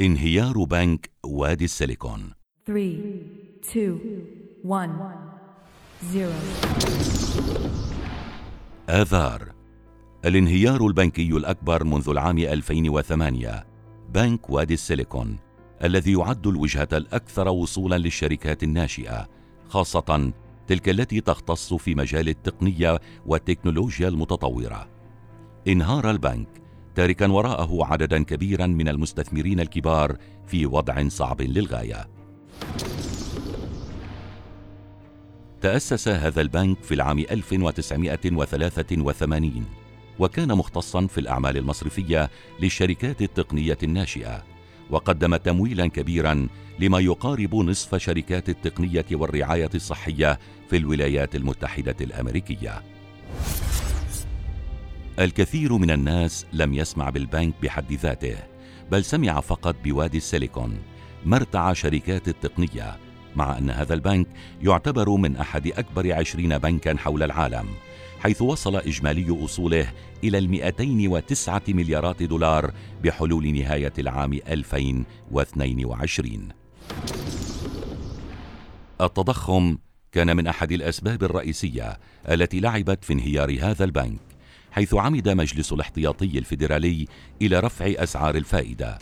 انهيار بنك وادي السيليكون. 3, 2, 1, 0. آذار. الانهيار البنكي الأكبر منذ العام 2008 بنك وادي السيليكون الذي يعد الوجهة الأكثر وصولا للشركات الناشئة خاصة تلك التي تختص في مجال التقنية والتكنولوجيا المتطورة. انهار البنك تاركا وراءه عددا كبيرا من المستثمرين الكبار في وضع صعب للغاية. تأسس هذا البنك في العام 1983 وكان مختصا في الأعمال المصرفية للشركات التقنية الناشئة وقدم تمويلا كبيرا لما يقارب نصف شركات التقنية والرعاية الصحية في الولايات المتحدة الأمريكية. الكثير من الناس لم يسمع بالبنك بحد ذاته بل سمع فقط بوادي السيليكون مرتع شركات التقنية مع أن هذا البنك يعتبر من أحد أكبر عشرين بنكا حول العالم حيث وصل إجمالي أصوله إلى المئتين وتسعة مليارات دولار بحلول نهاية العام 2022 التضخم كان من أحد الأسباب الرئيسية التي لعبت في انهيار هذا البنك. حيث عمد مجلس الاحتياطي الفيدرالي إلى رفع أسعار الفائدة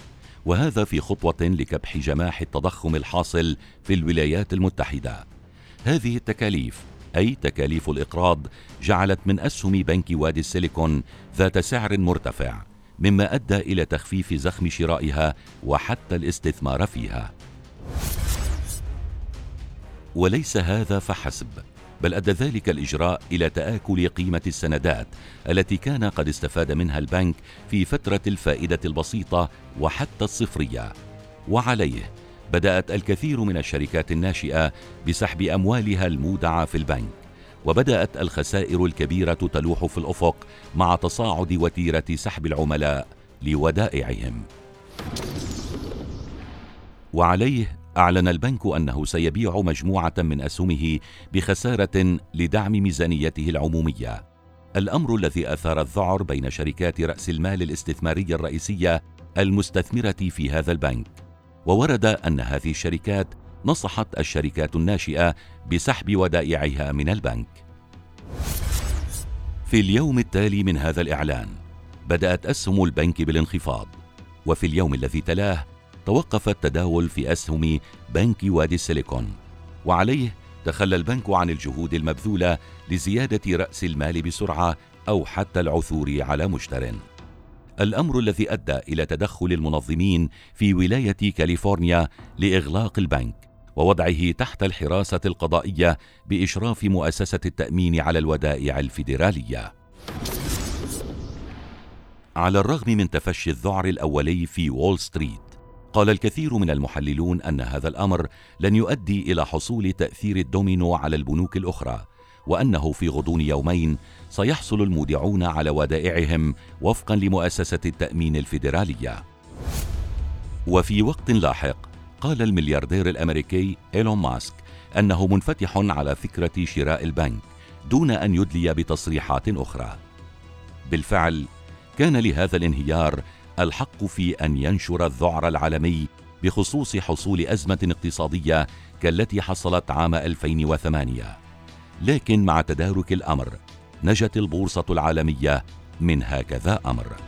وهذا في خطوة لكبح جماح التضخم الحاصل في الولايات المتحدة. هذه التكاليف أي تكاليف الإقراض جعلت من أسهم بنك وادي السيليكون ذات سعر مرتفع مما أدى إلى تخفيف زخم شرائها وحتى الاستثمار فيها. وليس هذا فحسب. بل أدى ذلك الإجراء إلى تآكل قيمة السندات التي كان قد استفاد منها البنك في فترة الفائدة البسيطة وحتى الصفرية. وعليه بدأت الكثير من الشركات الناشئة بسحب أموالها المودعة في البنك وبدأت الخسائر الكبيرة تلوح في الأفق مع تصاعد وتيرة سحب العملاء لودائعهم. وعليه أعلن البنك أنه سيبيع مجموعة من أسهمه بخسارة لدعم ميزانيته العمومية. الأمر الذي أثار الذعر بين شركات رأس المال الاستثمارية الرئيسية المستثمرة في هذا البنك. وورد أن هذه الشركات نصحت الشركات الناشئة بسحب ودائعها من البنك. في اليوم التالي من هذا الإعلان بدأت أسهم البنك بالانخفاض. وفي اليوم الذي تلاه توقف التداول في أسهم بنك وادي السيليكون. وعليه تخلى البنك عن الجهود المبذولة لزيادة رأس المال بسرعة أو حتى العثور على مشتر. الأمر الذي أدى إلى تدخل المنظمين في ولاية كاليفورنيا لإغلاق البنك ووضعه تحت الحراسة القضائية بإشراف مؤسسة التأمين على الودائع الفيدرالية. على الرغم من تفشي الذعر الأولي في وول ستريت قال الكثير من المحللون أن هذا الأمر لن يؤدي إلى حصول تأثير الدومينو على البنوك الأخرى وأنه في غضون يومين سيحصل المودعون على ودائعهم وفقا لمؤسسة التأمين الفيدرالية. وفي وقت لاحق قال الملياردير الأمريكي إيلون ماسك أنه منفتح على فكرة شراء البنك دون أن يدلي بتصريحات أخرى. بالفعل كان لهذا الانهيار الحق في أن ينشر الذعر العالمي بخصوص حصول أزمة اقتصادية كالتي حصلت عام 2008 لكن مع تدارك الأمر نجت البورصة العالمية من هكذا أمر.